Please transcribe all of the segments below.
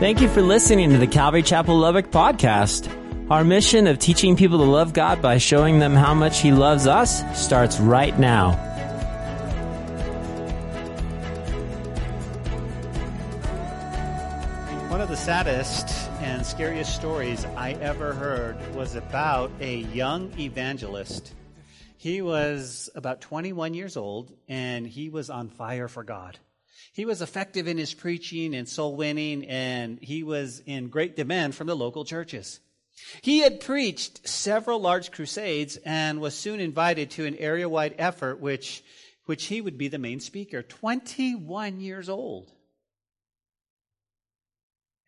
Thank you for listening to the Calvary Chapel Lubbock podcast. Our mission of teaching people to love God by showing them how much He loves us starts right now. One of the saddest and scariest stories I ever heard was about a young evangelist. He was about 21 years old and he was on fire for God. He was effective in his preaching and soul winning, and he was in great demand from the local churches. He had preached several large crusades and was soon invited to an area wide effort, which, which he would be the main speaker. 21 years old.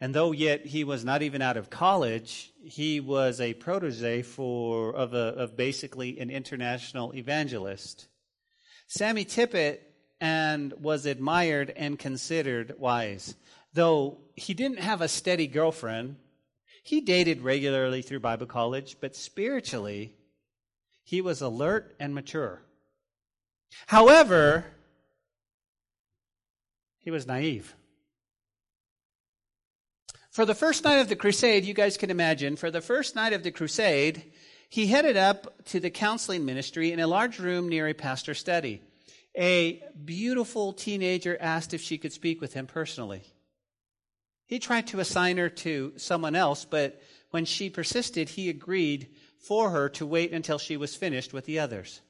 And though yet he was not even out of college, he was a protege for, of, a, of basically an international evangelist. Sammy Tippit and was admired and considered wise. Though he didn't have a steady girlfriend, he dated regularly through Bible college, but spiritually, he was alert and mature. However, he was naive. For the first night of the crusade, you guys can imagine, for the first night of the crusade, he headed up to the counseling ministry in a large room near a pastor's study a beautiful teenager asked if she could speak with him personally. He tried to assign her to someone else, but when she persisted, he agreed for her to wait until she was finished with the others.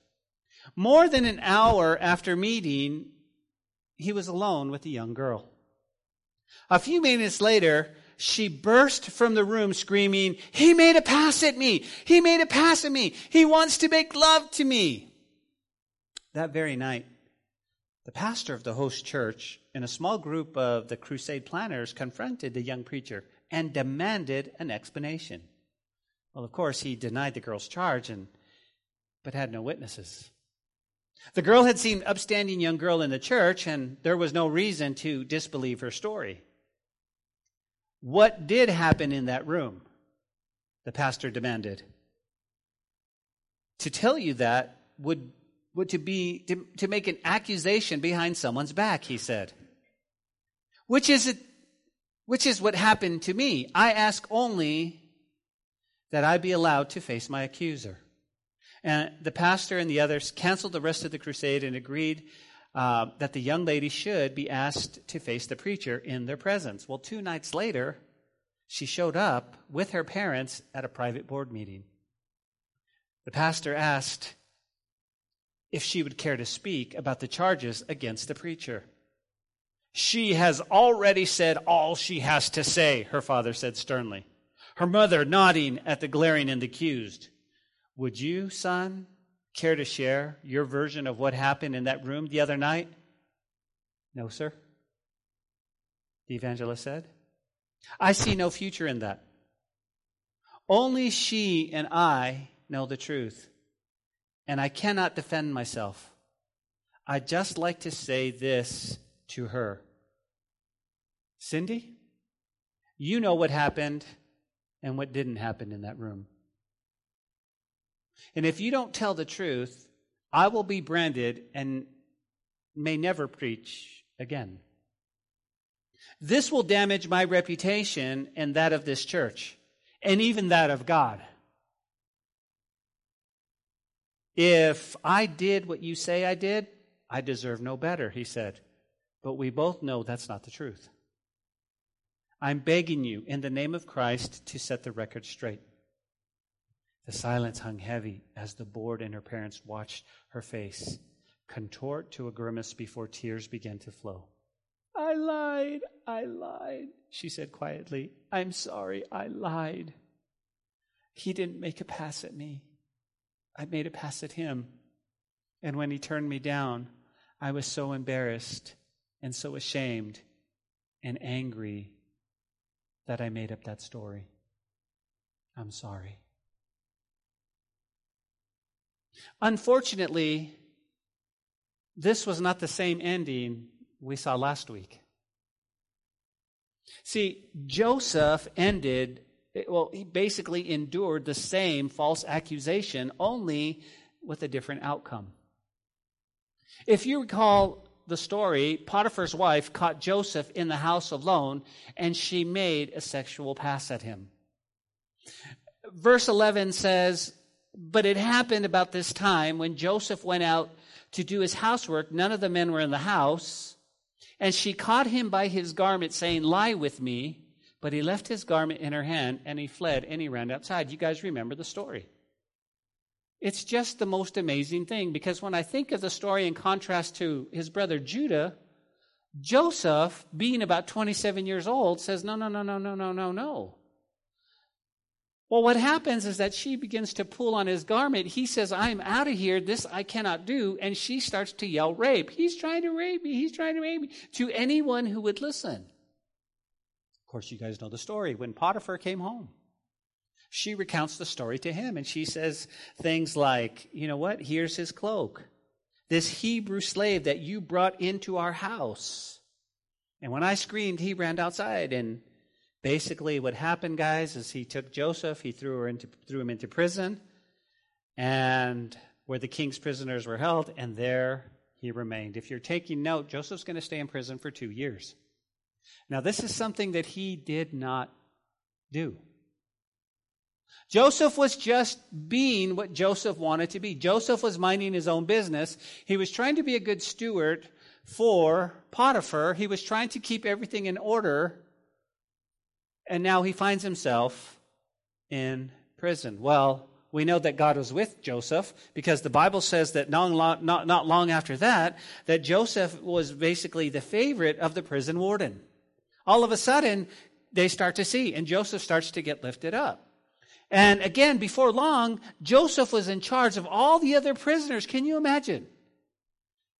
More than an hour after meeting, he was alone with the young girl. A few minutes later, she burst from the room screaming, He made a pass at me! He made a pass at me! He wants to make love to me! That very night, the pastor of the host church and a small group of the crusade planners confronted the young preacher and demanded an explanation. Well, of course, he denied the girl's charge and but had no witnesses. The girl had seen upstanding young girl in the church and there was no reason to disbelieve her story. What did happen in that room? The pastor demanded. To tell you that would would to be to, to make an accusation behind someone's back, he said. Which is it which is what happened to me. I ask only that I be allowed to face my accuser. And the pastor and the others canceled the rest of the crusade and agreed uh, that the young lady should be asked to face the preacher in their presence. Well, two nights later, she showed up with her parents at a private board meeting. The pastor asked, if she would care to speak about the charges against the preacher. She has already said all she has to say, her father said sternly. Her mother nodding at the glaring and accused. Would you, son, care to share your version of what happened in that room the other night? No, sir. The evangelist said. I see no future in that. Only she and I know the truth and I cannot defend myself. I'd just like to say this to her Cindy, you know what happened and what didn't happen in that room. And if you don't tell the truth, I will be branded and may never preach again. This will damage my reputation and that of this church, and even that of God. If I did what you say I did, I deserve no better, he said. But we both know that's not the truth. I'm begging you, in the name of Christ, to set the record straight. The silence hung heavy as the board and her parents watched her face contort to a grimace before tears began to flow. I lied, I lied, she said quietly. I'm sorry, I lied. He didn't make a pass at me. I made a pass at him. And when he turned me down, I was so embarrassed and so ashamed and angry that I made up that story. I'm sorry. Unfortunately, this was not the same ending we saw last week. See, Joseph ended well, he basically endured the same false accusation, only with a different outcome. If you recall the story, Potiphar's wife caught Joseph in the house alone, and she made a sexual pass at him. Verse 11 says, But it happened about this time when Joseph went out to do his housework, none of the men were in the house, and she caught him by his garment, saying, Lie with me. But he left his garment in her hand, and he fled, and he ran outside. You guys remember the story. It's just the most amazing thing because when I think of the story in contrast to his brother Judah, Joseph, being about 27 years old, says, No, no, no, no, no, no, no, no. Well, what happens is that she begins to pull on his garment. He says, I'm out of here. This I cannot do. And she starts to yell, Rape. He's trying to rape me. He's trying to rape me. To anyone who would listen. Course, you guys know the story. When Potiphar came home, she recounts the story to him and she says things like, You know what? Here's his cloak. This Hebrew slave that you brought into our house. And when I screamed, he ran outside. And basically, what happened, guys, is he took Joseph, he threw, her into, threw him into prison, and where the king's prisoners were held, and there he remained. If you're taking note, Joseph's going to stay in prison for two years. Now, this is something that he did not do. Joseph was just being what Joseph wanted to be. Joseph was minding his own business. He was trying to be a good steward for Potiphar. He was trying to keep everything in order. And now he finds himself in prison. Well, we know that God was with Joseph because the Bible says that not, not, not long after that, that Joseph was basically the favorite of the prison warden. All of a sudden, they start to see, and Joseph starts to get lifted up. And again, before long, Joseph was in charge of all the other prisoners. Can you imagine?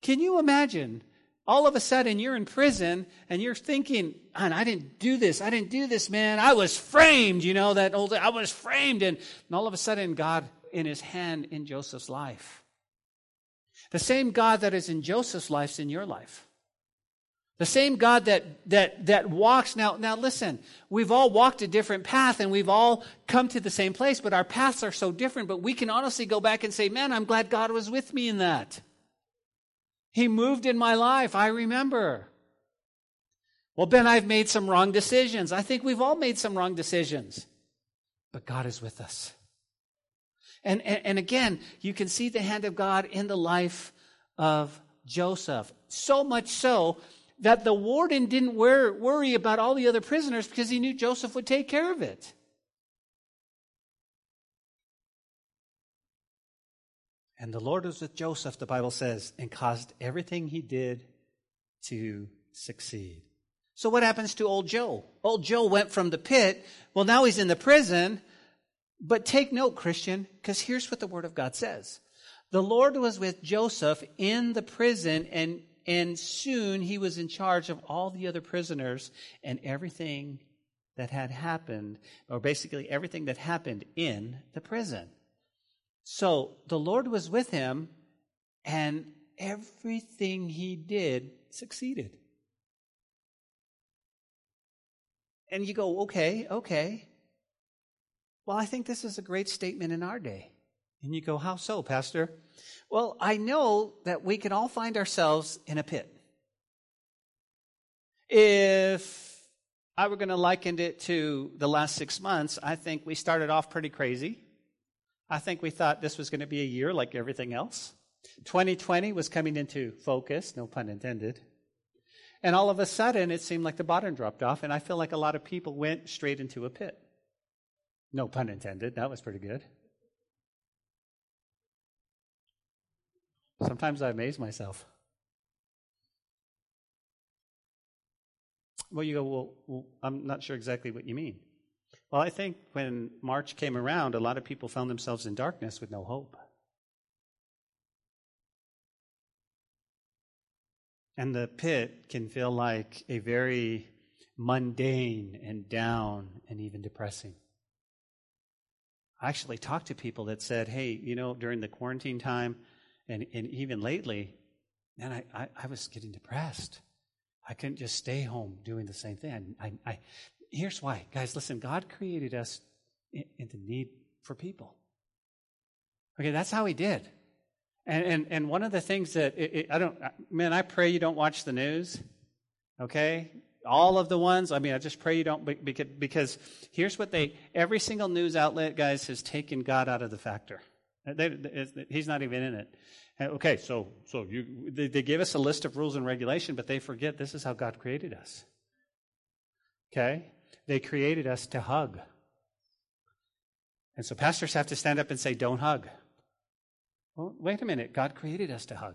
Can you imagine? All of a sudden, you're in prison and you're thinking, man, I didn't do this. I didn't do this, man. I was framed, you know, that old, I was framed. And, and all of a sudden, God in his hand in Joseph's life. The same God that is in Joseph's life is in your life. The same God that, that, that walks. Now, now listen, we've all walked a different path and we've all come to the same place, but our paths are so different. But we can honestly go back and say, man, I'm glad God was with me in that. He moved in my life. I remember. Well, Ben, I've made some wrong decisions. I think we've all made some wrong decisions. But God is with us. And, and, and again, you can see the hand of God in the life of Joseph. So much so that the warden didn't worry about all the other prisoners because he knew Joseph would take care of it. And the Lord was with Joseph, the Bible says, and caused everything he did to succeed. So, what happens to old Joe? Old Joe went from the pit. Well, now he's in the prison. But take note, Christian, because here's what the Word of God says The Lord was with Joseph in the prison, and and soon he was in charge of all the other prisoners and everything that had happened, or basically everything that happened in the prison. So the Lord was with him, and everything he did succeeded. And you go, okay, okay. Well, I think this is a great statement in our day. And you go, how so, Pastor? Well, I know that we can all find ourselves in a pit. If I were going to liken it to the last six months, I think we started off pretty crazy. I think we thought this was going to be a year like everything else. 2020 was coming into focus, no pun intended. And all of a sudden, it seemed like the bottom dropped off, and I feel like a lot of people went straight into a pit. No pun intended. That was pretty good. Sometimes I amaze myself. Well, you go, well, well, I'm not sure exactly what you mean. Well, I think when March came around, a lot of people found themselves in darkness with no hope. And the pit can feel like a very mundane and down and even depressing. I actually talked to people that said, hey, you know, during the quarantine time, and, and even lately, man, I, I, I, was getting depressed. I couldn't just stay home doing the same thing. I, I, here's why. Guys, listen, God created us in, in the need for people. Okay, that's how He did. And, and, and one of the things that it, it, I don't, man, I pray you don't watch the news, okay? All of the ones, I mean, I just pray you don't, because, because here's what they, every single news outlet, guys, has taken God out of the factor. Uh, they, they, he's not even in it. Uh, okay, so, so you, they, they give us a list of rules and regulation, but they forget this is how God created us. Okay? They created us to hug. And so pastors have to stand up and say, don't hug. Well, wait a minute. God created us to hug.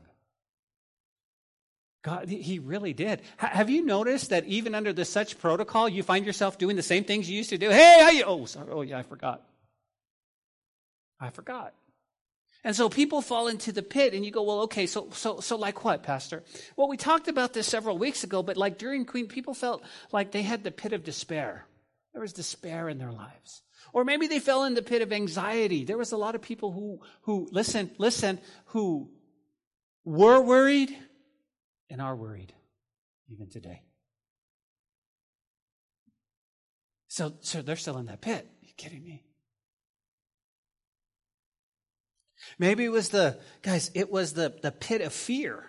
God, he really did. H- have you noticed that even under the such protocol, you find yourself doing the same things you used to do? Hey, how you? Oh, sorry. Oh, yeah, I forgot. I forgot. And so people fall into the pit and you go, well, okay, so, so, so like what, Pastor? Well, we talked about this several weeks ago, but like during Queen, people felt like they had the pit of despair. There was despair in their lives. Or maybe they fell in the pit of anxiety. There was a lot of people who, who, listen, listen, who were worried and are worried even today. So, so they're still in that pit. Are you kidding me? Maybe it was the, guys, it was the, the pit of fear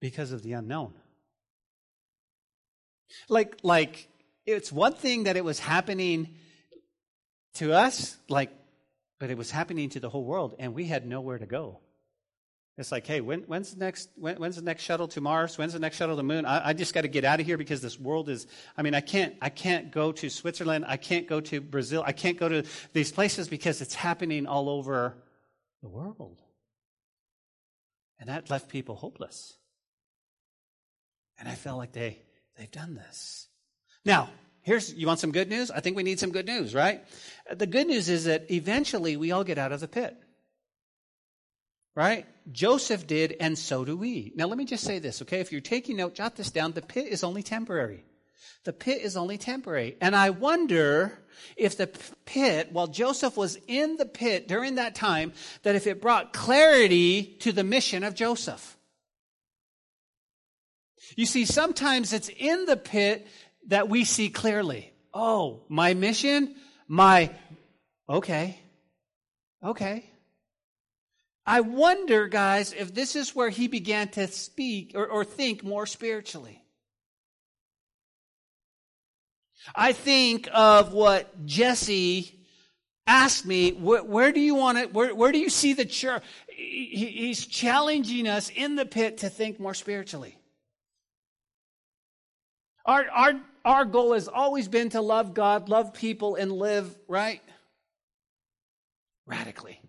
because of the unknown. Like, like, it's one thing that it was happening to us, like, but it was happening to the whole world, and we had nowhere to go. It's like, hey, when, when's the next when, when's the next shuttle to Mars? When's the next shuttle to the moon? I, I just got to get out of here because this world is. I mean, I can't I can't go to Switzerland. I can't go to Brazil. I can't go to these places because it's happening all over the world, and that left people hopeless. And I felt like they they've done this. Now, here's you want some good news? I think we need some good news, right? The good news is that eventually we all get out of the pit. Right? Joseph did, and so do we. Now, let me just say this, okay? If you're taking note, jot this down. The pit is only temporary. The pit is only temporary. And I wonder if the pit, while Joseph was in the pit during that time, that if it brought clarity to the mission of Joseph. You see, sometimes it's in the pit that we see clearly. Oh, my mission, my, okay, okay. I wonder, guys, if this is where he began to speak or, or think more spiritually. I think of what Jesse asked me, where, where do you want to, where, where do you see the church? He, he's challenging us in the pit to think more spiritually. Our, our, our goal has always been to love God, love people, and live, right? Radically.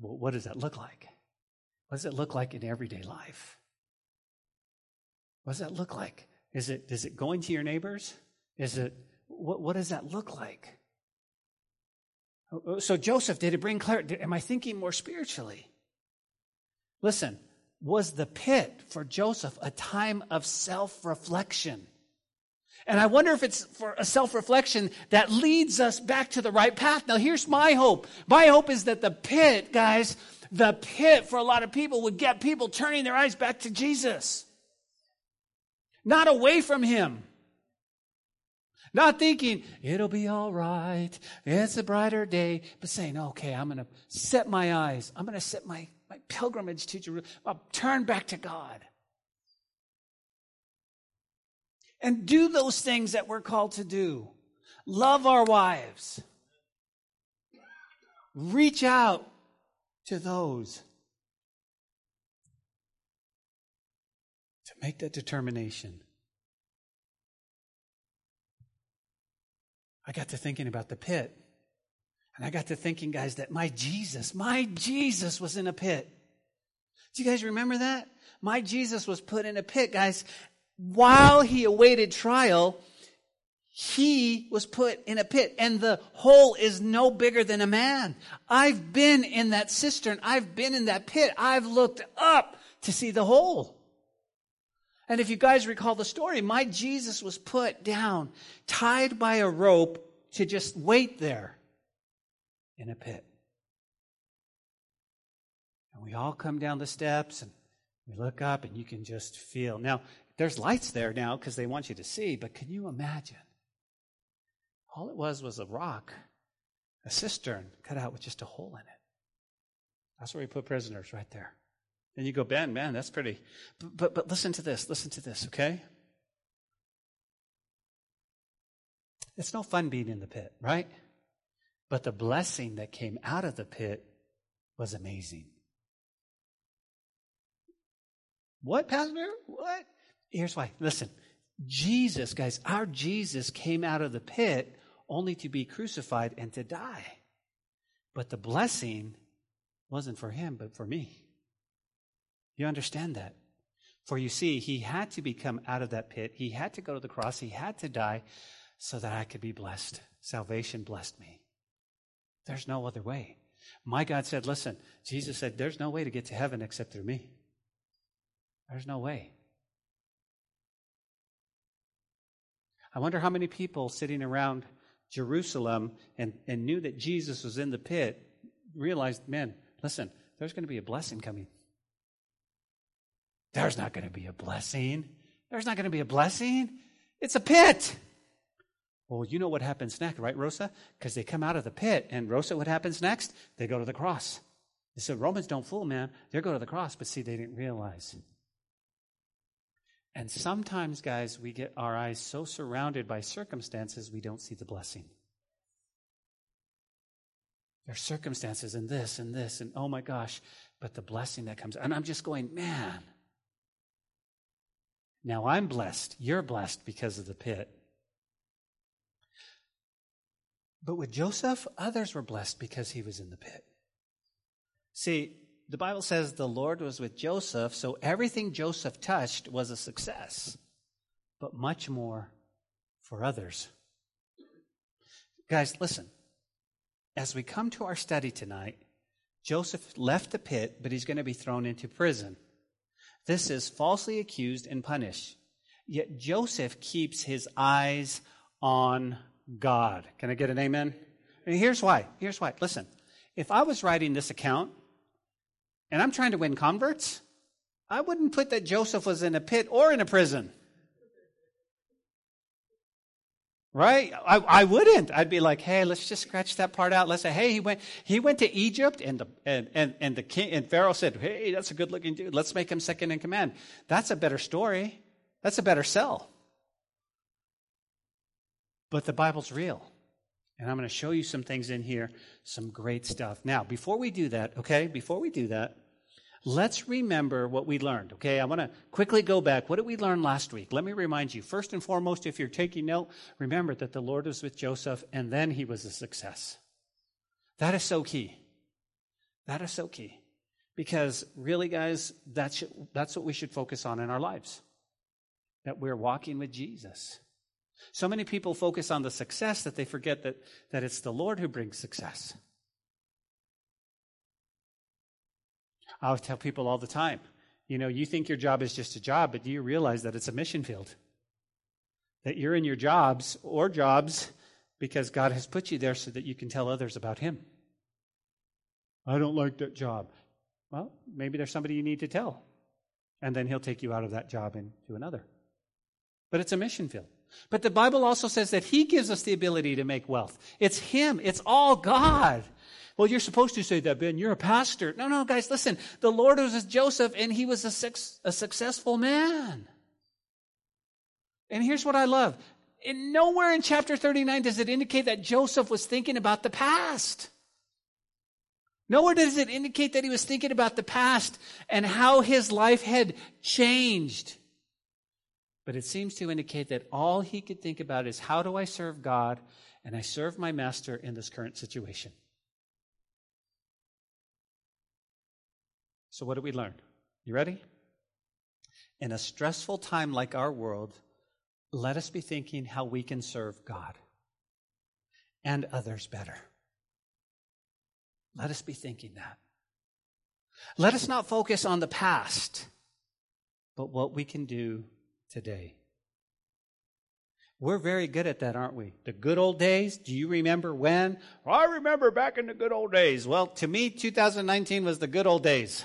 What does that look like? What does it look like in everyday life? What does that look like? Is it, is it going to your neighbors? Is it, what, what does that look like? Oh, so Joseph, did it bring clarity? Am I thinking more spiritually? Listen, was the pit for Joseph a time of self reflection? And I wonder if it's for a self reflection that leads us back to the right path. Now, here's my hope. My hope is that the pit, guys, the pit for a lot of people would get people turning their eyes back to Jesus, not away from Him. Not thinking, it'll be all right, it's a brighter day, but saying, okay, I'm going to set my eyes, I'm going to set my, my pilgrimage to Jerusalem, I'll turn back to God and do those things that we're called to do. Love our wives. Reach out to those to make that determination. I got to thinking about the pit. And I got to thinking, guys, that my Jesus, my Jesus was in a pit. Do you guys remember that? My Jesus was put in a pit, guys while he awaited trial, he was put in a pit and the hole is no bigger than a man. I've been in that cistern. I've been in that pit. I've looked up to see the hole. And if you guys recall the story, my Jesus was put down, tied by a rope to just wait there in a pit. And we all come down the steps and we look up and you can just feel. Now, there's lights there now because they want you to see, but can you imagine? All it was was a rock, a cistern cut out with just a hole in it. That's where we put prisoners, right there. And you go, Ben, man, that's pretty. But, but, but listen to this. Listen to this, okay? It's no fun being in the pit, right? But the blessing that came out of the pit was amazing. What, Pastor? What? Here's why. Listen, Jesus, guys, our Jesus came out of the pit only to be crucified and to die. But the blessing wasn't for him, but for me. You understand that? For you see, he had to become out of that pit. He had to go to the cross. He had to die so that I could be blessed. Salvation blessed me. There's no other way. My God said, listen, Jesus said, there's no way to get to heaven except through me. There's no way. I wonder how many people sitting around Jerusalem and, and knew that Jesus was in the pit realized, man, listen, there's going to be a blessing coming. There's not going to be a blessing. There's not going to be a blessing. It's a pit. Well, you know what happens next, right, Rosa? Because they come out of the pit, and Rosa, what happens next? They go to the cross. Said, Romans don't fool, man. They go to the cross, but see, they didn't realize. And sometimes, guys, we get our eyes so surrounded by circumstances, we don't see the blessing. There's circumstances and this and this, and oh my gosh, but the blessing that comes. And I'm just going, man. Now I'm blessed. You're blessed because of the pit. But with Joseph, others were blessed because he was in the pit. See, the Bible says the Lord was with Joseph, so everything Joseph touched was a success, but much more for others. Guys, listen. As we come to our study tonight, Joseph left the pit, but he's going to be thrown into prison. This is falsely accused and punished. Yet Joseph keeps his eyes on God. Can I get an amen? And here's why. Here's why. Listen, if I was writing this account and I'm trying to win converts, I wouldn't put that Joseph was in a pit or in a prison. Right? I, I wouldn't. I'd be like, hey, let's just scratch that part out. Let's say, hey, he went he went to Egypt and the and, and, and the king and Pharaoh said, Hey, that's a good looking dude. Let's make him second in command. That's a better story. That's a better sell. But the Bible's real. And I'm going to show you some things in here, some great stuff. Now, before we do that, okay, before we do that, let's remember what we learned, okay? I want to quickly go back. What did we learn last week? Let me remind you. First and foremost, if you're taking note, remember that the Lord was with Joseph and then he was a success. That is so key. That is so key. Because really, guys, that's, that's what we should focus on in our lives. That we're walking with Jesus. So many people focus on the success that they forget that, that it's the Lord who brings success. I tell people all the time, you know, you think your job is just a job, but do you realize that it's a mission field? That you're in your jobs or jobs because God has put you there so that you can tell others about Him. I don't like that job. Well, maybe there's somebody you need to tell. And then He'll take you out of that job into another. But it's a mission field. But the Bible also says that He gives us the ability to make wealth. It's Him, it's all God. Well, you're supposed to say that, Ben. You're a pastor. No, no, guys, listen. The Lord was Joseph, and he was a, a successful man. And here's what I love. And nowhere in chapter 39 does it indicate that Joseph was thinking about the past. Nowhere does it indicate that he was thinking about the past and how his life had changed. But it seems to indicate that all he could think about is how do I serve God and I serve my master in this current situation. So, what did we learn? You ready? In a stressful time like our world, let us be thinking how we can serve God and others better. Let us be thinking that. Let us not focus on the past, but what we can do today. We're very good at that, aren't we? The good old days. Do you remember when? Well, I remember back in the good old days. Well, to me, 2019 was the good old days.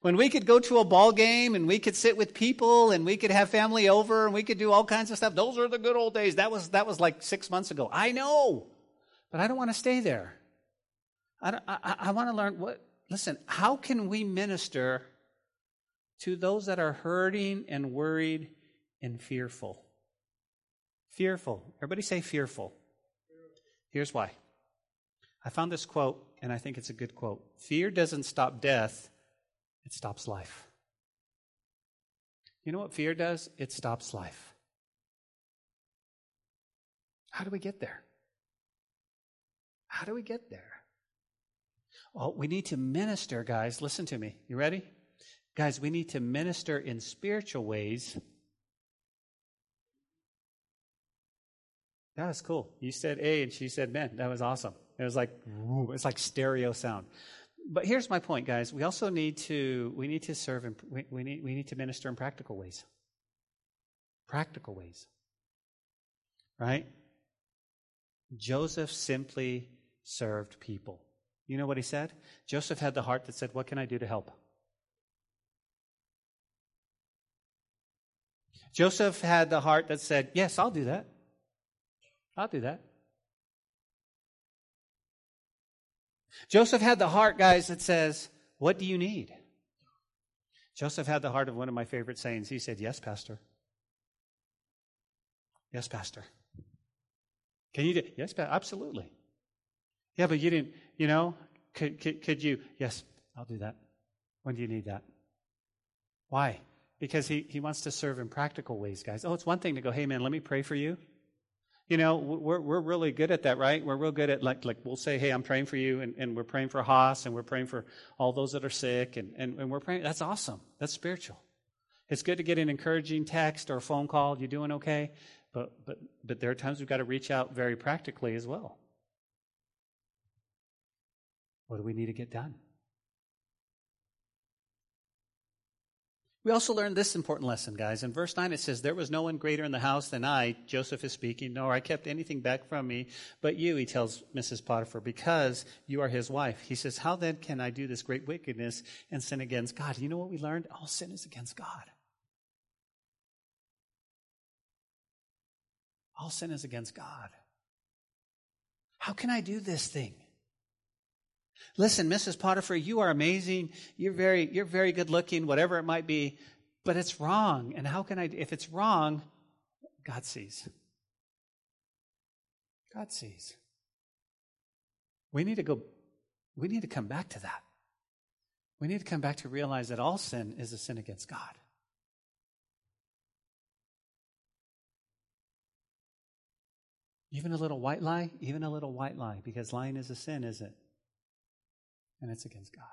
When we could go to a ball game and we could sit with people and we could have family over and we could do all kinds of stuff. Those are the good old days. That was, that was like six months ago. I know. but I don't want to stay there. I, I, I want to learn what, listen, how can we minister to those that are hurting and worried and fearful? Fearful. Everybody say fearful. Here's why. I found this quote, and I think it's a good quote. Fear doesn't stop death, it stops life. You know what fear does? It stops life. How do we get there? How do we get there? Well, we need to minister, guys. Listen to me. You ready? Guys, we need to minister in spiritual ways. That was cool. You said A and she said men. That was awesome. It was like it's like stereo sound. But here's my point, guys. We also need to we need to serve and we, we need we need to minister in practical ways. Practical ways. Right? Joseph simply served people. You know what he said? Joseph had the heart that said, What can I do to help? Joseph had the heart that said, Yes, I'll do that. I'll do that. Joseph had the heart, guys, that says, What do you need? Joseph had the heart of one of my favorite sayings. He said, Yes, Pastor. Yes, Pastor. Can you do? Yes, absolutely. Yeah, but you didn't, you know, could, could, could you? Yes, I'll do that. When do you need that? Why? Because he, he wants to serve in practical ways, guys. Oh, it's one thing to go, hey, man, let me pray for you. You know, we're, we're really good at that, right? We're real good at, like, like we'll say, hey, I'm praying for you, and, and we're praying for Haas, and we're praying for all those that are sick, and, and, and we're praying. That's awesome. That's spiritual. It's good to get an encouraging text or a phone call. You doing okay? But, but, but there are times we've got to reach out very practically as well. What do we need to get done? We also learned this important lesson, guys. In verse 9, it says, There was no one greater in the house than I, Joseph is speaking, nor I kept anything back from me, but you, he tells Mrs. Potiphar, because you are his wife. He says, How then can I do this great wickedness and sin against God? You know what we learned? All sin is against God. All sin is against God. How can I do this thing? Listen, Mrs. Potiphar, you are amazing. You're very, you're very good looking, whatever it might be, but it's wrong. And how can I, if it's wrong, God sees. God sees. We need to go, we need to come back to that. We need to come back to realize that all sin is a sin against God. Even a little white lie, even a little white lie, because lying is a sin, is it? And it's against God.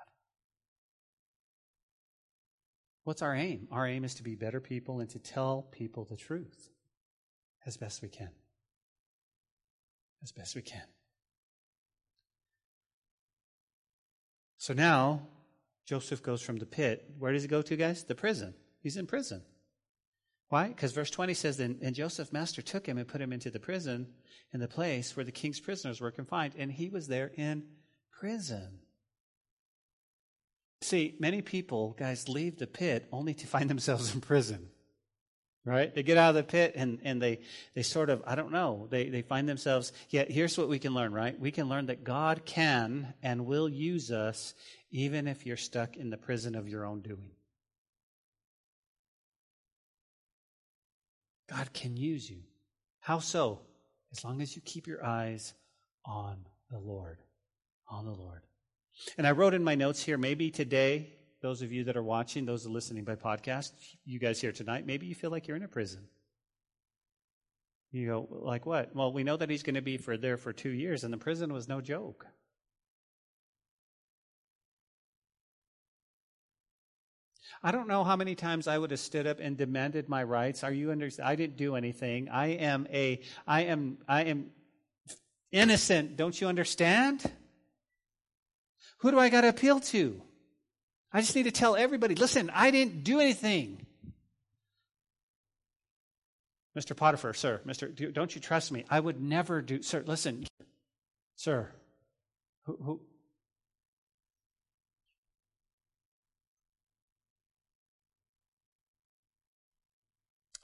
What's our aim? Our aim is to be better people and to tell people the truth as best we can. As best we can. So now, Joseph goes from the pit. Where does he go to, guys? The prison. He's in prison. Why? Because verse 20 says, and, and Joseph's master took him and put him into the prison in the place where the king's prisoners were confined, and he was there in prison. See, many people, guys, leave the pit only to find themselves in prison. Right? They get out of the pit and, and they, they sort of, I don't know, they, they find themselves. Yet here's what we can learn, right? We can learn that God can and will use us even if you're stuck in the prison of your own doing. God can use you. How so? As long as you keep your eyes on the Lord. On the Lord. And I wrote in my notes here, maybe today, those of you that are watching, those are listening by podcast, you guys here tonight, maybe you feel like you're in a prison. You go, like what? Well, we know that he's going to be for there for two years, and the prison was no joke. I don't know how many times I would have stood up and demanded my rights. Are you under? I didn't do anything. I am a. I am. I am innocent. Don't you understand? Who do I got to appeal to? I just need to tell everybody. Listen, I didn't do anything. Mr. Potiphar, sir, Mr. Don't you trust me? I would never do. Sir, listen, sir. Who, who,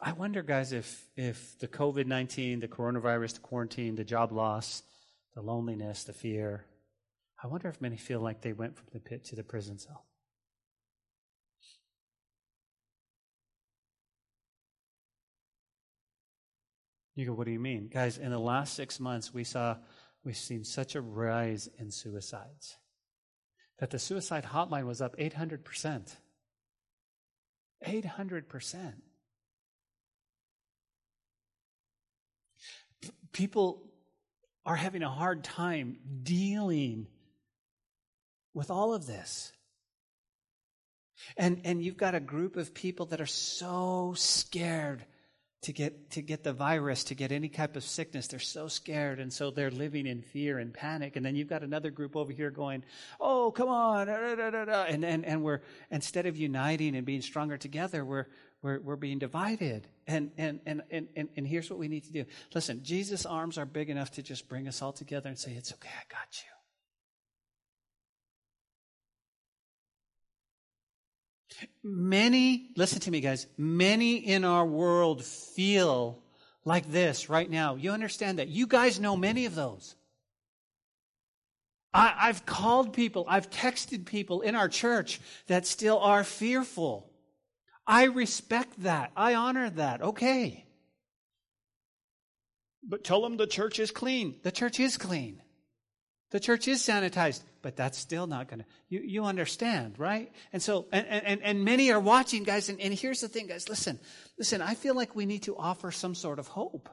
I wonder, guys, if, if the COVID 19, the coronavirus, the quarantine, the job loss, the loneliness, the fear. I wonder if many feel like they went from the pit to the prison cell. You go, what do you mean? Guys, in the last six months, we saw, we've seen such a rise in suicides that the suicide hotline was up 800%. 800%. People are having a hard time dealing with all of this. And, and you've got a group of people that are so scared to get to get the virus, to get any type of sickness. They're so scared, and so they're living in fear and panic. And then you've got another group over here going, "Oh, come on!" And and and we're instead of uniting and being stronger together, we're we're we're being divided. And and and and and, and here's what we need to do. Listen, Jesus' arms are big enough to just bring us all together and say, "It's okay, I got you." Many, listen to me, guys, many in our world feel like this right now. You understand that? You guys know many of those. I, have called people, I've texted people in our church that still are fearful. I respect that. I honor that. Okay. But tell them the church is clean. The church is clean. The church is sanitized, but that's still not going to, you, you understand, right? And so, and, and, and many are watching, guys, and, and here's the thing, guys, listen, listen, I feel like we need to offer some sort of hope.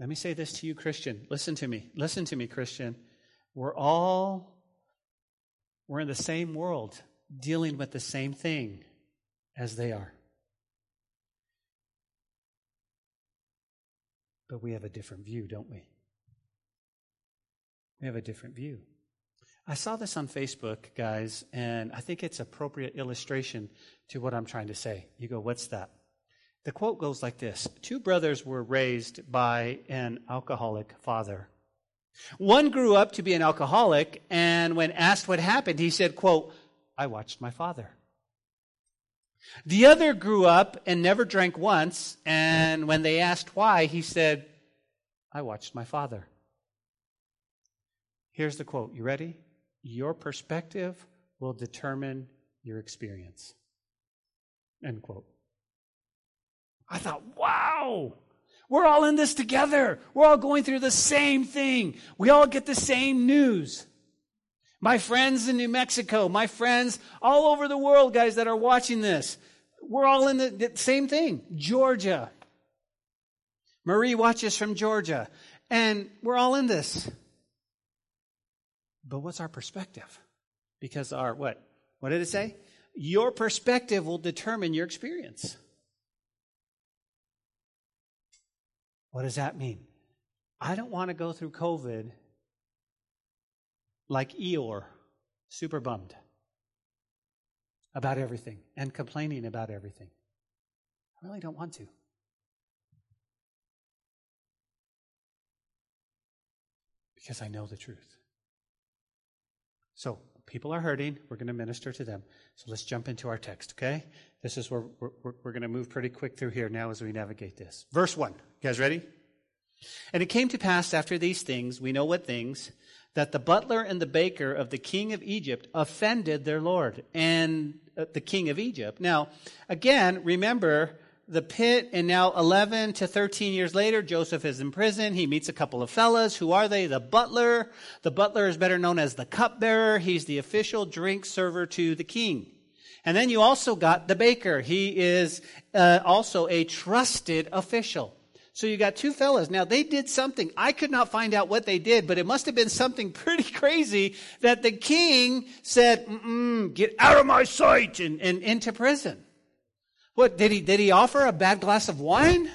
Let me say this to you, Christian. Listen to me. Listen to me, Christian. We're all, we're in the same world, dealing with the same thing as they are. But we have a different view, don't we? We have a different view. I saw this on Facebook, guys, and I think it's appropriate illustration to what I'm trying to say. You go, what's that? The quote goes like this Two brothers were raised by an alcoholic father. One grew up to be an alcoholic, and when asked what happened, he said, quote, I watched my father. The other grew up and never drank once, and when they asked why, he said, I watched my father. Here's the quote. You ready? Your perspective will determine your experience. End quote. I thought, wow, we're all in this together. We're all going through the same thing. We all get the same news. My friends in New Mexico, my friends all over the world, guys that are watching this, we're all in the, the same thing. Georgia. Marie watches from Georgia. And we're all in this. But what's our perspective? Because our, what? What did it say? Your perspective will determine your experience. What does that mean? I don't want to go through COVID like Eeyore, super bummed about everything and complaining about everything. I really don't want to. Because I know the truth. So, people are hurting. We're going to minister to them. So, let's jump into our text, okay? This is where we're, we're, going to move pretty quick through here now as we navigate this. Verse 1. You guys ready? And it came to pass after these things, we know what things, that the butler and the baker of the king of Egypt offended their Lord and uh, the king of Egypt. Now, again, remember the pit, and now 11 to 13 years later, Joseph is in prison. He meets a couple of fellas. Who are they? The butler. The butler is better known as the cupbearer. He's the official drink server to the king. And then you also got the baker. He is uh, also a trusted official. So you got two fellas. Now they did something. I could not find out what they did, but it must have been something pretty crazy that the king said, get out of my sight and, and into prison. What, did he, did he offer a bad glass of wine?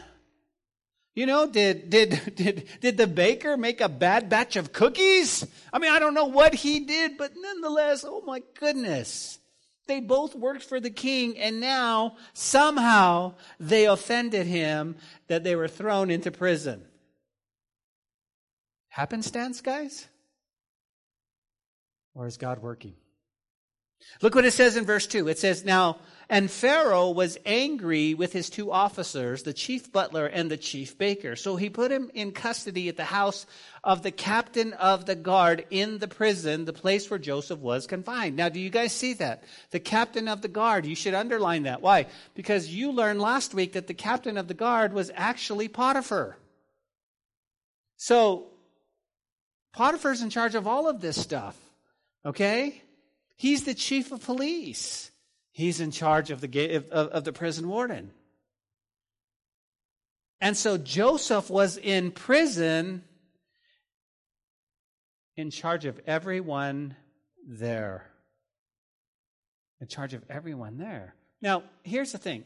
You know, did, did, did, did the baker make a bad batch of cookies? I mean, I don't know what he did, but nonetheless, oh my goodness. They both worked for the king, and now somehow they offended him that they were thrown into prison. Happenstance, guys? Or is God working? Look what it says in verse 2. It says, Now, and Pharaoh was angry with his two officers, the chief butler and the chief baker. So he put him in custody at the house of the captain of the guard in the prison, the place where Joseph was confined. Now, do you guys see that? The captain of the guard. You should underline that. Why? Because you learned last week that the captain of the guard was actually Potiphar. So, Potiphar's in charge of all of this stuff. Okay? He's the chief of police. He's in charge of the, of, of the prison warden. And so Joseph was in prison in charge of everyone there. In charge of everyone there. Now, here's the thing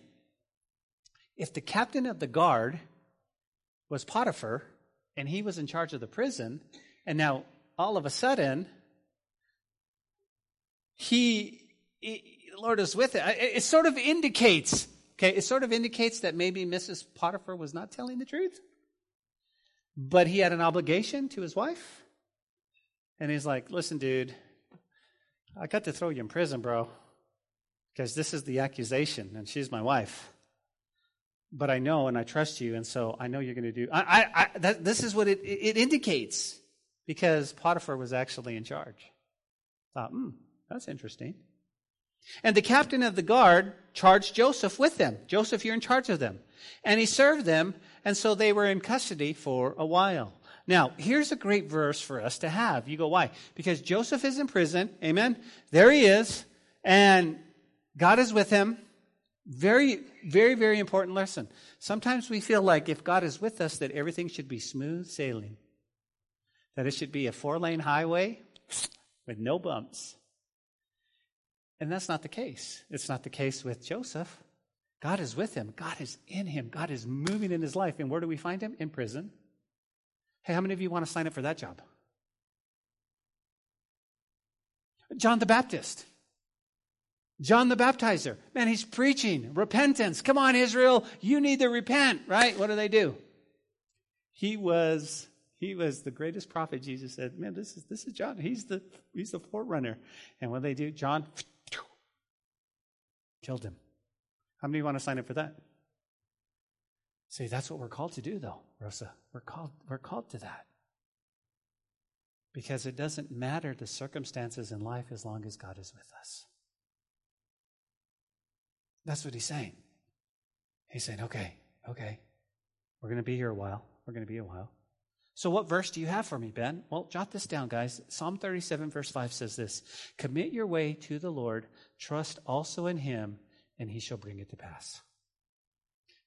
if the captain of the guard was Potiphar and he was in charge of the prison, and now all of a sudden, he Lord is with it. It sort of indicates, okay, it sort of indicates that maybe Mrs. Potiphar was not telling the truth, but he had an obligation to his wife. And he's like, listen, dude, I got to throw you in prison, bro, because this is the accusation, and she's my wife. But I know and I trust you, and so I know you're going to do. I, I, I that, this is what it, it indicates, because Potiphar was actually in charge. Thought, hmm, that's interesting. And the captain of the guard charged Joseph with them. Joseph, you're in charge of them. And he served them, and so they were in custody for a while. Now, here's a great verse for us to have. You go, why? Because Joseph is in prison. Amen. There he is. And God is with him. Very, very, very important lesson. Sometimes we feel like if God is with us, that everything should be smooth sailing, that it should be a four lane highway with no bumps. And that's not the case. It's not the case with Joseph. God is with him. God is in him. God is moving in his life. And where do we find him? In prison. Hey, how many of you want to sign up for that job? John the Baptist. John the Baptizer. Man, he's preaching repentance. Come on, Israel. You need to repent, right? What do they do? He was he was the greatest prophet. Jesus said, "Man, this is this is John. He's the he's the forerunner." And what do they do? John Killed him. How many want to sign up for that? See, that's what we're called to do, though, Rosa. We're called, we're called to that. Because it doesn't matter the circumstances in life as long as God is with us. That's what he's saying. He's saying, okay, okay, we're going to be here a while. We're going to be a while. So, what verse do you have for me, Ben? Well, jot this down, guys. Psalm 37, verse 5 says this Commit your way to the Lord, trust also in him, and he shall bring it to pass.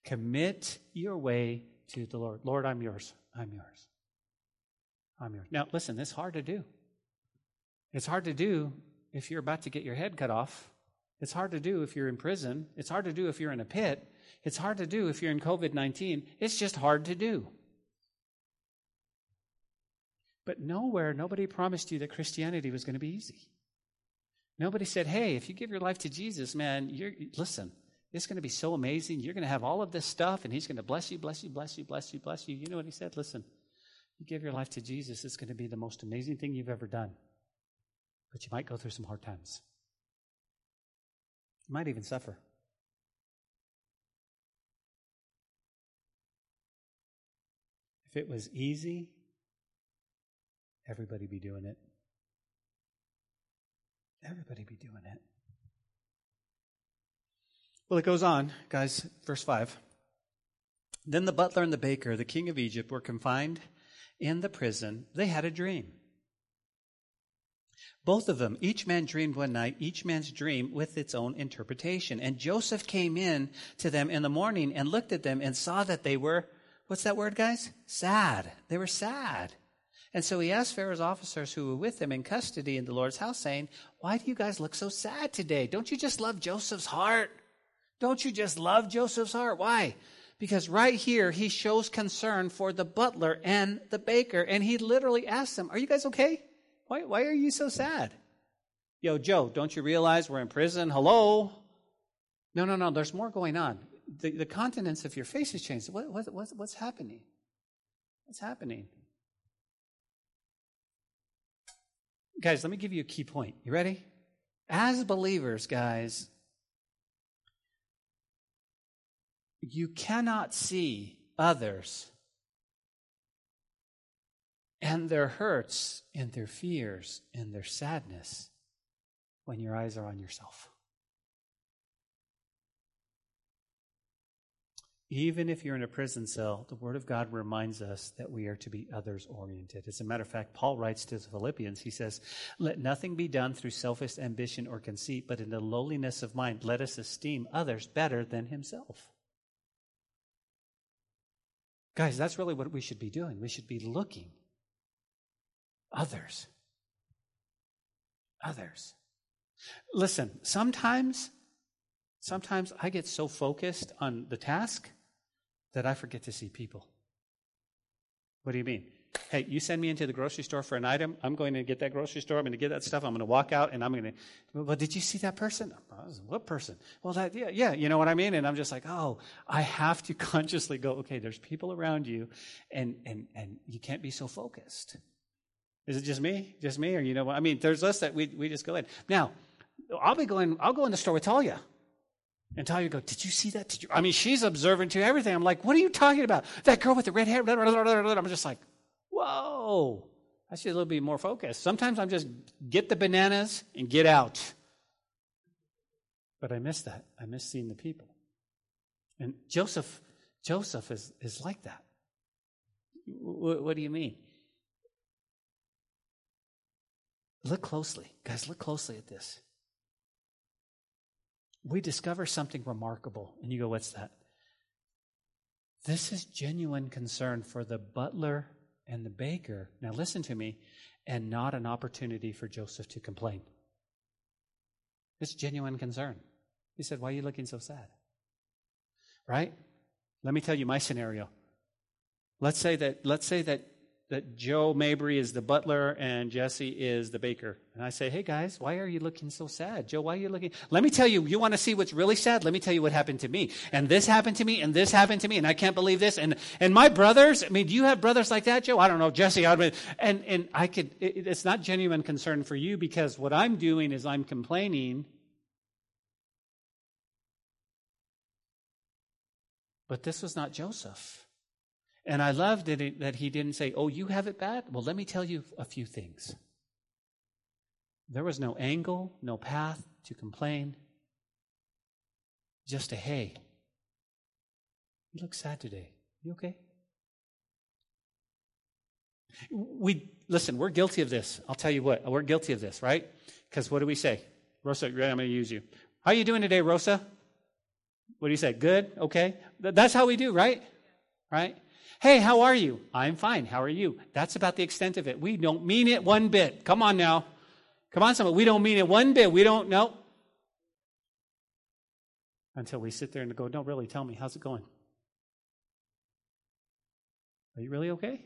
Commit your way to the Lord. Lord, I'm yours. I'm yours. I'm yours. Now, listen, it's hard to do. It's hard to do if you're about to get your head cut off. It's hard to do if you're in prison. It's hard to do if you're in a pit. It's hard to do if you're in COVID 19. It's just hard to do. But nowhere, nobody promised you that Christianity was going to be easy. Nobody said, hey, if you give your life to Jesus, man, you're, listen, it's going to be so amazing. You're going to have all of this stuff, and He's going to bless you, bless you, bless you, bless you, bless you. You know what He said? Listen, you give your life to Jesus, it's going to be the most amazing thing you've ever done. But you might go through some hard times. You might even suffer. If it was easy, Everybody be doing it. Everybody be doing it. Well, it goes on, guys, verse 5. Then the butler and the baker, the king of Egypt, were confined in the prison. They had a dream. Both of them, each man dreamed one night, each man's dream with its own interpretation. And Joseph came in to them in the morning and looked at them and saw that they were, what's that word, guys? Sad. They were sad. And so he asked Pharaoh's officers who were with him in custody in the Lord's house, saying, Why do you guys look so sad today? Don't you just love Joseph's heart? Don't you just love Joseph's heart? Why? Because right here, he shows concern for the butler and the baker, and he literally asks them, Are you guys okay? Why, why are you so sad? Yo, Joe, don't you realize we're in prison? Hello? No, no, no, there's more going on. The, the countenance of your face has changed. What, what, what's, what's happening? What's happening? Guys, let me give you a key point. You ready? As believers, guys, you cannot see others and their hurts and their fears and their sadness when your eyes are on yourself. Even if you're in a prison cell, the Word of God reminds us that we are to be others oriented. As a matter of fact, Paul writes to the Philippians, he says, Let nothing be done through selfish ambition or conceit, but in the lowliness of mind, let us esteem others better than himself. Guys, that's really what we should be doing. We should be looking others. Others. Listen, sometimes, sometimes I get so focused on the task that I forget to see people. What do you mean? Hey, you send me into the grocery store for an item. I'm going to get that grocery store. I'm going to get that stuff. I'm going to walk out and I'm going to, well, did you see that person? What person? Well, that, yeah, yeah, you know what I mean? And I'm just like, oh, I have to consciously go, okay, there's people around you and, and, and you can't be so focused. Is it just me? Just me? Or you know what? I mean, there's us that we, we just go in. Now, I'll be going, I'll go in the store with Talia. And Talia go, did you see that? Did you? I mean, she's observant to everything. I'm like, what are you talking about? That girl with the red hair. Blah, blah, blah, I'm just like, whoa. I should a little bit more focused. Sometimes I'm just get the bananas and get out. But I miss that. I miss seeing the people. And Joseph, Joseph is, is like that. What, what do you mean? Look closely. Guys, look closely at this. We discover something remarkable, and you go, What's that? This is genuine concern for the butler and the baker. Now, listen to me, and not an opportunity for Joseph to complain. It's genuine concern. He said, Why are you looking so sad? Right? Let me tell you my scenario. Let's say that, let's say that that Joe Mabry is the butler and Jesse is the baker. And I say, hey guys, why are you looking so sad? Joe, why are you looking? Let me tell you, you want to see what's really sad? Let me tell you what happened to me. And this happened to me and this happened to me and I can't believe this. And, and my brothers, I mean, do you have brothers like that, Joe? I don't know, Jesse. I would, and, and I could, it, it's not genuine concern for you because what I'm doing is I'm complaining. But this was not Joseph. And I loved it that he didn't say, Oh, you have it bad? Well, let me tell you a few things. There was no angle, no path to complain, just a hey. You look sad today. You okay? We listen, we're guilty of this. I'll tell you what, we're guilty of this, right? Because what do we say? Rosa, I'm going to use you. How are you doing today, Rosa? What do you say? Good? Okay? That's how we do, right? Right? Hey, how are you? I'm fine. How are you? That's about the extent of it. We don't mean it one bit. Come on now. Come on, someone. We don't mean it one bit. We don't know. Until we sit there and go, no, really, tell me, how's it going? Are you really okay?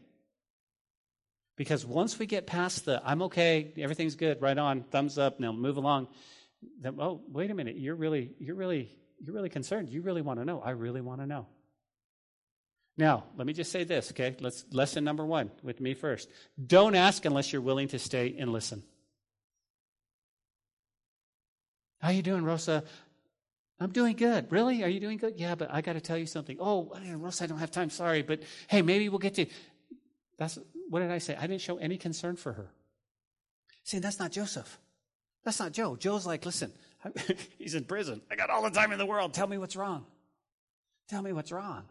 Because once we get past the, I'm okay, everything's good, right on, thumbs up, now move along. Then, oh, wait a minute, you're really, you're really, you're really concerned. You really want to know. I really want to know. Now, let me just say this, okay? Let's lesson number 1 with me first. Don't ask unless you're willing to stay and listen. How you doing, Rosa? I'm doing good. Really? Are you doing good? Yeah, but I got to tell you something. Oh, Rosa, I don't have time. Sorry, but hey, maybe we'll get to. That's what did I say? I didn't show any concern for her. See, that's not Joseph. That's not Joe. Joe's like, listen, he's in prison. I got all the time in the world. Tell me what's wrong. Tell me what's wrong.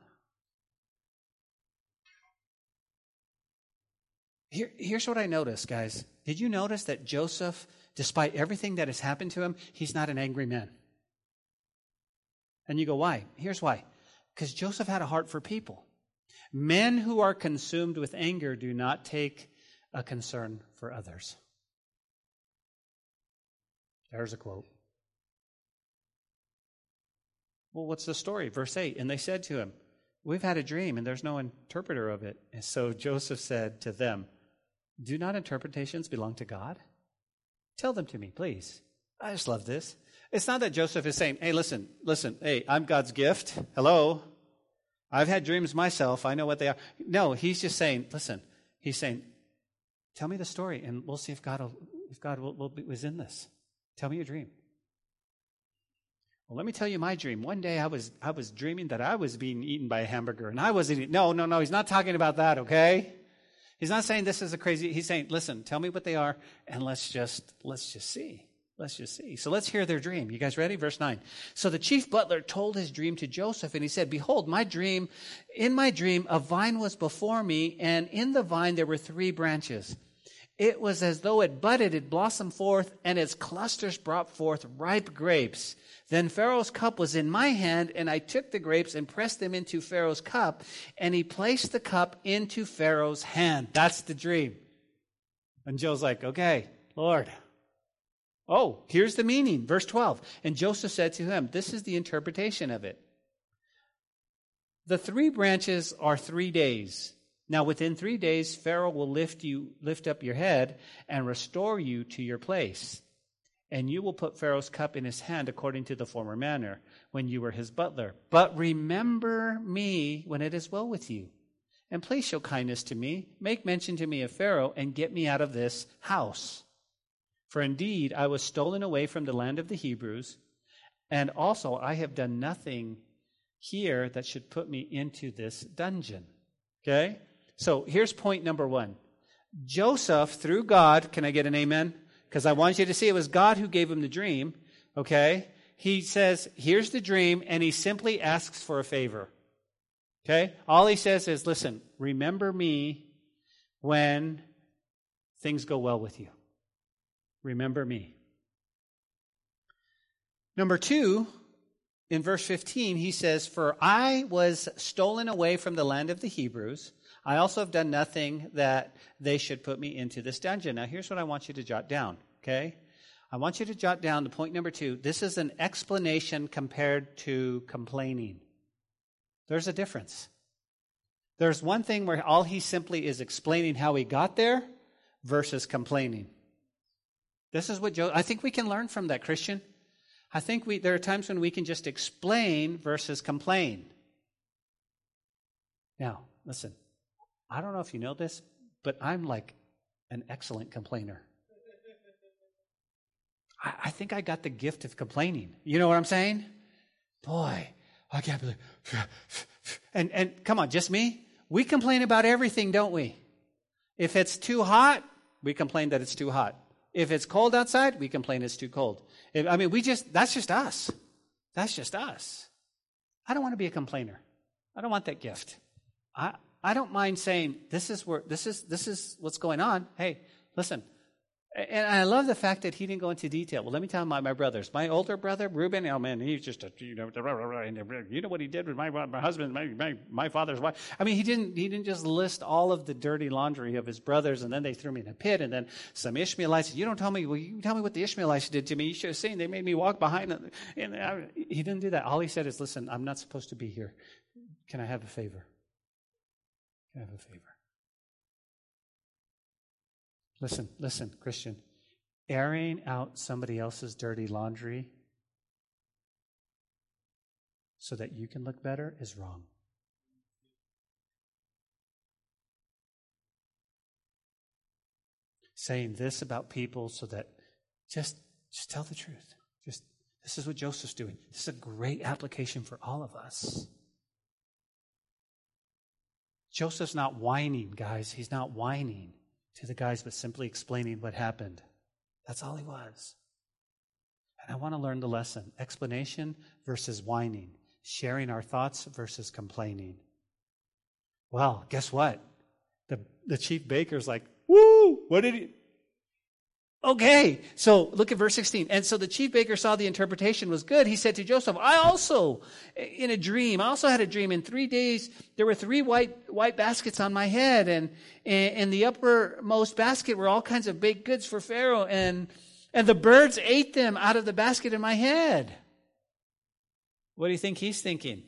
Here, here's what I noticed, guys. Did you notice that Joseph, despite everything that has happened to him, he's not an angry man? And you go, why? Here's why. Because Joseph had a heart for people. Men who are consumed with anger do not take a concern for others. There's a quote. Well, what's the story? Verse 8 And they said to him, We've had a dream, and there's no interpreter of it. And so Joseph said to them, do not interpretations belong to God? Tell them to me, please. I just love this. It's not that Joseph is saying, hey, listen, listen, hey, I'm God's gift. Hello. I've had dreams myself. I know what they are. No, he's just saying, listen, he's saying, tell me the story and we'll see if God, will, if God will, will, was in this. Tell me your dream. Well, let me tell you my dream. One day I was, I was dreaming that I was being eaten by a hamburger and I was eating. No, no, no. He's not talking about that, okay? He's not saying this is a crazy. He's saying, listen, tell me what they are and let's just, let's just see. Let's just see. So let's hear their dream. You guys ready? Verse 9. So the chief butler told his dream to Joseph, and he said, Behold, my dream, in my dream, a vine was before me, and in the vine there were three branches. It was as though it budded, it blossomed forth, and its clusters brought forth ripe grapes. Then Pharaoh's cup was in my hand, and I took the grapes and pressed them into Pharaoh's cup, and he placed the cup into Pharaoh's hand. That's the dream. And Joe's like, Okay, Lord. Oh, here's the meaning. Verse 12. And Joseph said to him, This is the interpretation of it. The three branches are three days. Now, within three days, Pharaoh will lift you, lift up your head and restore you to your place. And you will put Pharaoh's cup in his hand according to the former manner when you were his butler. But remember me when it is well with you. And please show kindness to me. Make mention to me of Pharaoh and get me out of this house. For indeed, I was stolen away from the land of the Hebrews. And also, I have done nothing here that should put me into this dungeon. Okay? So here's point number one Joseph, through God, can I get an amen? Because I want you to see it was God who gave him the dream. Okay? He says, Here's the dream, and he simply asks for a favor. Okay? All he says is, Listen, remember me when things go well with you. Remember me. Number two, in verse 15, he says, For I was stolen away from the land of the Hebrews I also have done nothing that they should put me into this dungeon. Now, here's what I want you to jot down, okay? I want you to jot down the point number two. This is an explanation compared to complaining. There's a difference. There's one thing where all he simply is explaining how he got there versus complaining. This is what Joe, I think we can learn from that, Christian. I think we, there are times when we can just explain versus complain. Now, listen. I don't know if you know this, but I'm like an excellent complainer. I, I think I got the gift of complaining. You know what I'm saying? Boy, I can't believe. And and come on, just me? We complain about everything, don't we? If it's too hot, we complain that it's too hot. If it's cold outside, we complain it's too cold. If, I mean, we just, that's just us. That's just us. I don't want to be a complainer. I don't want that gift. I, I don't mind saying this is where this is this is what's going on. Hey, listen. And I love the fact that he didn't go into detail. Well, let me tell my, my brothers. My older brother, Reuben, oh man, he's just a, you know, you know what he did with my, my husband, my, my, my father's wife. I mean, he didn't, he didn't just list all of the dirty laundry of his brothers and then they threw me in a pit and then some Ishmaelites, you don't tell me, well, you tell me what the Ishmaelites did to me. You should have seen, they made me walk behind them. And I, he didn't do that. All he said is, listen, I'm not supposed to be here. Can I have a favor? I have a favor. Listen, listen, Christian. Airing out somebody else's dirty laundry so that you can look better is wrong. Saying this about people so that just just tell the truth. Just this is what Joseph's doing. This is a great application for all of us. Joseph's not whining, guys. He's not whining to the guys, but simply explaining what happened. That's all he was. And I want to learn the lesson explanation versus whining, sharing our thoughts versus complaining. Well, guess what? The, the chief baker's like, woo, what did he? Okay, so look at verse 16. And so the chief baker saw the interpretation was good. He said to Joseph, I also, in a dream, I also had a dream. In three days, there were three white, white baskets on my head. And in the uppermost basket were all kinds of baked goods for Pharaoh. And, and the birds ate them out of the basket in my head. What do you think he's thinking?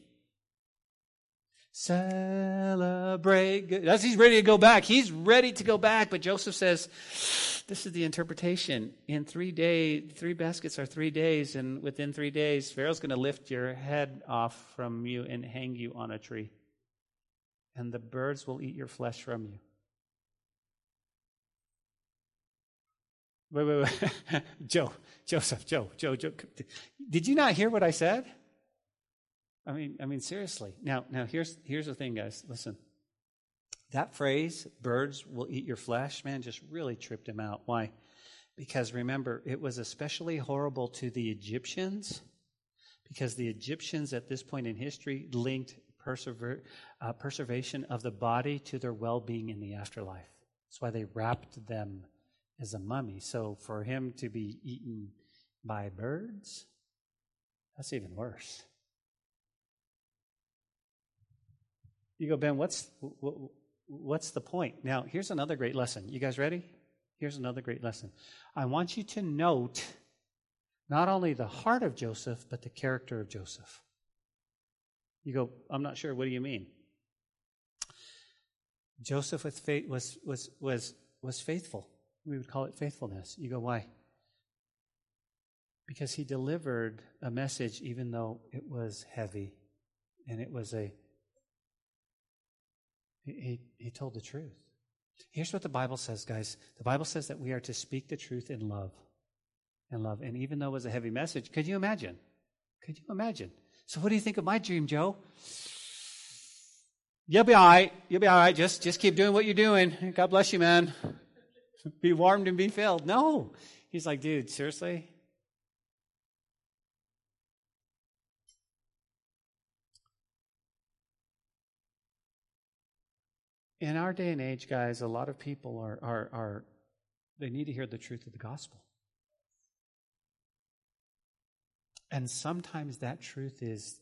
Celebrate. That's he's ready to go back. He's ready to go back. But Joseph says, this is the interpretation. In three days, three baskets are three days, and within three days, Pharaoh's going to lift your head off from you and hang you on a tree. And the birds will eat your flesh from you. Wait, wait, wait. Joe, Joseph, Joe, Joe, Joe. Did you not hear what I said? I mean, I mean, seriously. Now, now here's here's the thing, guys. Listen. That phrase, birds will eat your flesh, man, just really tripped him out. Why? Because remember, it was especially horrible to the Egyptians because the Egyptians at this point in history linked persever- uh, preservation of the body to their well being in the afterlife. That's why they wrapped them as a mummy. So for him to be eaten by birds, that's even worse. You go, Ben, what's, what's the point? Now, here's another great lesson. You guys ready? Here's another great lesson. I want you to note not only the heart of Joseph, but the character of Joseph. You go, I'm not sure. What do you mean? Joseph was, was, was, was, was faithful. We would call it faithfulness. You go, why? Because he delivered a message even though it was heavy and it was a. He, he told the truth. Here's what the Bible says, guys. The Bible says that we are to speak the truth in love. And love. And even though it was a heavy message, could you imagine? Could you imagine? So what do you think of my dream, Joe? You'll be all right. You'll be all right. Just, just keep doing what you're doing. God bless you, man. be warmed and be filled. No. He's like, dude, seriously? In our day and age, guys, a lot of people are, are, are they need to hear the truth of the gospel. And sometimes that truth is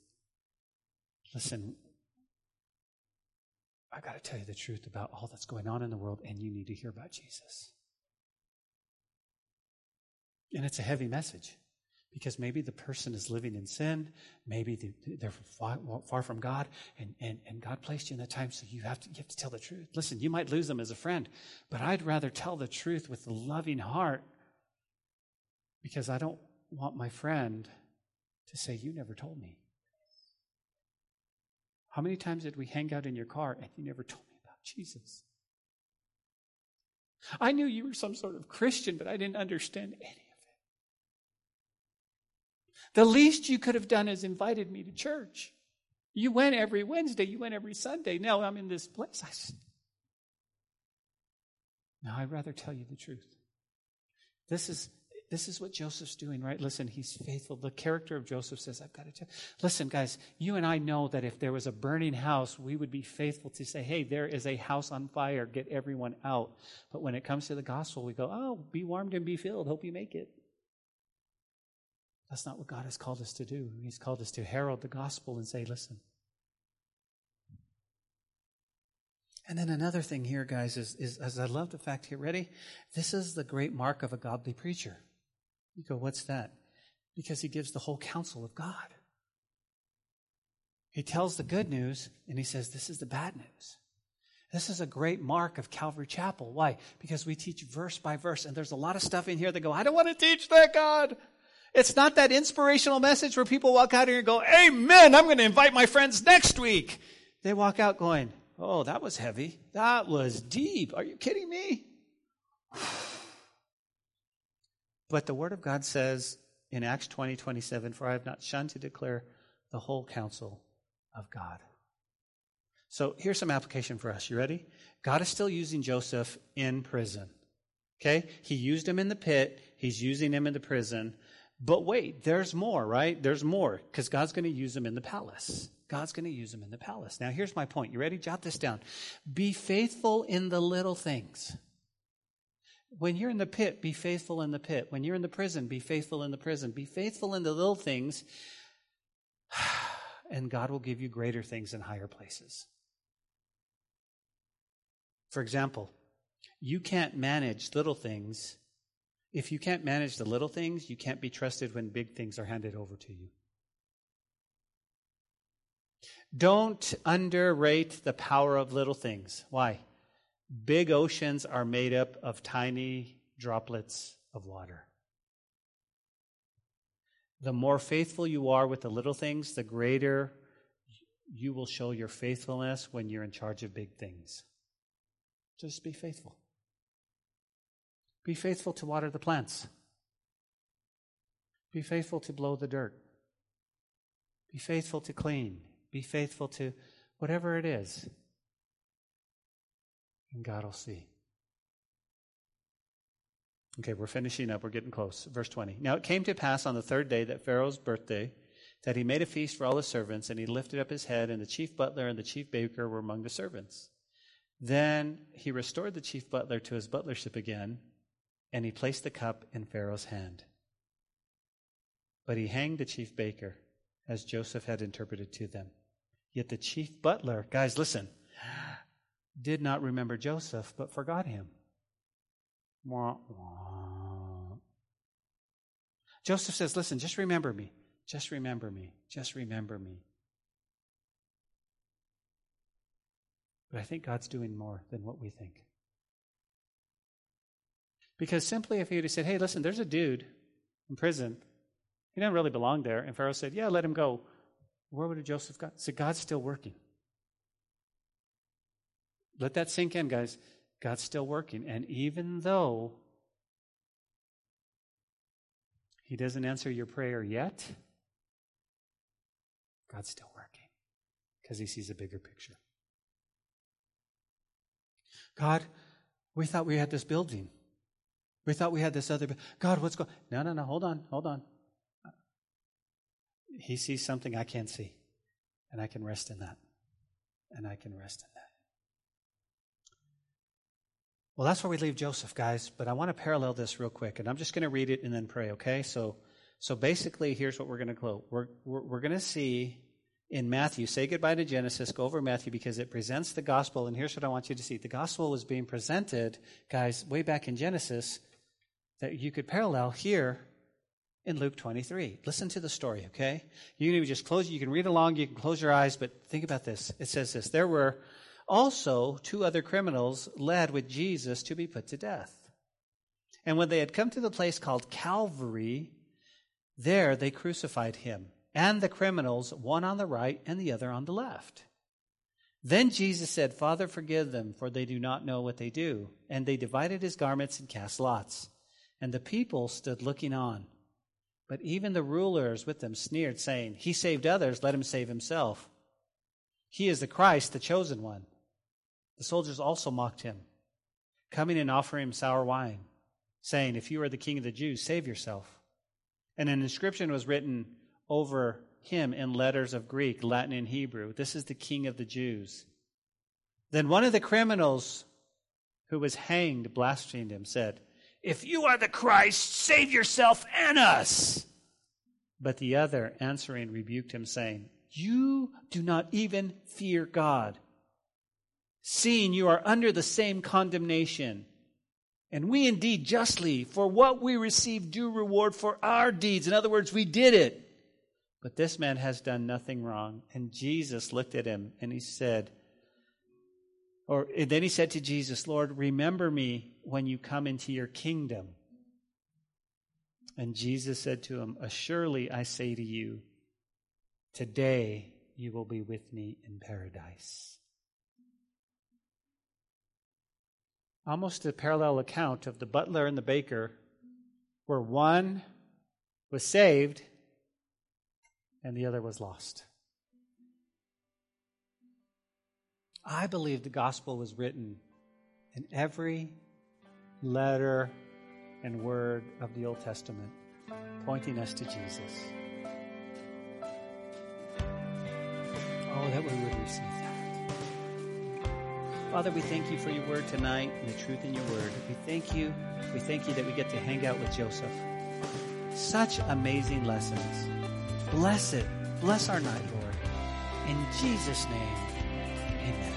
listen, I've got to tell you the truth about all that's going on in the world, and you need to hear about Jesus. And it's a heavy message because maybe the person is living in sin, maybe they're far, from God, and, and, and God placed you in that time, so you have, to, you have to tell the truth. Listen, you might lose them as a friend, but I'd rather tell the truth with a loving heart because I don't want my friend to say, You never told me. How many times did we hang out in your car and you never told me about Jesus? I knew you were some sort of Christian, but I didn't understand any it. The least you could have done is invited me to church. You went every Wednesday, you went every Sunday. Now I'm in this place. I said, now I'd rather tell you the truth. This is this is what Joseph's doing, right? Listen, he's faithful. The character of Joseph says, I've got to tell. Listen, guys, you and I know that if there was a burning house, we would be faithful to say, hey, there is a house on fire, get everyone out. But when it comes to the gospel, we go, oh, be warmed and be filled. Hope you make it. That's not what God has called us to do. He's called us to herald the gospel and say, listen. And then another thing here, guys, is, is as I love the fact here, ready? This is the great mark of a godly preacher. You go, what's that? Because he gives the whole counsel of God. He tells the good news and he says, This is the bad news. This is a great mark of Calvary Chapel. Why? Because we teach verse by verse, and there's a lot of stuff in here that go, I don't want to teach that, God. It's not that inspirational message where people walk out here and go, Amen, I'm going to invite my friends next week. They walk out going, Oh, that was heavy. That was deep. Are you kidding me? But the Word of God says in Acts 20 27, For I have not shunned to declare the whole counsel of God. So here's some application for us. You ready? God is still using Joseph in prison. Okay? He used him in the pit, he's using him in the prison. But wait, there's more, right? There's more because God's going to use them in the palace. God's going to use them in the palace. Now, here's my point. You ready? Jot this down. Be faithful in the little things. When you're in the pit, be faithful in the pit. When you're in the prison, be faithful in the prison. Be faithful in the little things, and God will give you greater things in higher places. For example, you can't manage little things. If you can't manage the little things, you can't be trusted when big things are handed over to you. Don't underrate the power of little things. Why? Big oceans are made up of tiny droplets of water. The more faithful you are with the little things, the greater you will show your faithfulness when you're in charge of big things. Just be faithful. Be faithful to water the plants. Be faithful to blow the dirt. Be faithful to clean. Be faithful to whatever it is. And God will see. Okay, we're finishing up. We're getting close. Verse 20. Now it came to pass on the third day that Pharaoh's birthday that he made a feast for all his servants, and he lifted up his head, and the chief butler and the chief baker were among the servants. Then he restored the chief butler to his butlership again, and he placed the cup in Pharaoh's hand. But he hanged the chief baker, as Joseph had interpreted to them. Yet the chief butler, guys, listen, did not remember Joseph, but forgot him. Wah, wah. Joseph says, Listen, just remember me. Just remember me. Just remember me. But I think God's doing more than what we think. Because simply if he would have said, Hey, listen, there's a dude in prison. He doesn't really belong there. And Pharaoh said, Yeah, let him go. Where would Joseph got? So God's still working. Let that sink in, guys. God's still working. And even though He doesn't answer your prayer yet, God's still working because He sees a bigger picture. God, we thought we had this building. We thought we had this other. God, what's going? No, no, no. Hold on, hold on. He sees something I can't see, and I can rest in that. And I can rest in that. Well, that's where we leave Joseph, guys. But I want to parallel this real quick, and I'm just going to read it and then pray. Okay? So, so basically, here's what we're going to quote. We're we're, we're going to see in Matthew. Say goodbye to Genesis. Go over Matthew because it presents the gospel. And here's what I want you to see: the gospel was being presented, guys, way back in Genesis, that you could parallel here in Luke 23. Listen to the story, okay? You can just close. You can read along. You can close your eyes, but think about this. It says this: there were also two other criminals led with Jesus to be put to death. And when they had come to the place called Calvary, there they crucified him and the criminals, one on the right and the other on the left. Then Jesus said, Father, forgive them, for they do not know what they do. And they divided his garments and cast lots. And the people stood looking on. But even the rulers with them sneered, saying, He saved others, let him save himself. He is the Christ, the chosen one. The soldiers also mocked him, coming and offering him sour wine, saying, If you are the king of the Jews, save yourself. And an inscription was written over him in letters of Greek, Latin, and Hebrew This is the king of the Jews. Then one of the criminals who was hanged blasphemed him, said, If you are the Christ, save yourself and us. But the other, answering, rebuked him, saying, You do not even fear God seeing you are under the same condemnation. And we indeed justly, for what we receive due reward for our deeds. In other words, we did it. But this man has done nothing wrong. And Jesus looked at him and he said, or eh, then he said to Jesus, Lord, remember me when you come into your kingdom. And Jesus said to him, Assuredly I say to you, today you will be with me in paradise. almost a parallel account of the butler and the baker, where one was saved and the other was lost. I believe the gospel was written in every letter and word of the Old Testament, pointing us to Jesus. Oh, that we would receive that. Father, we thank you for your word tonight and the truth in your word. We thank you. We thank you that we get to hang out with Joseph. Such amazing lessons. Bless it. Bless our night, Lord. In Jesus' name, amen.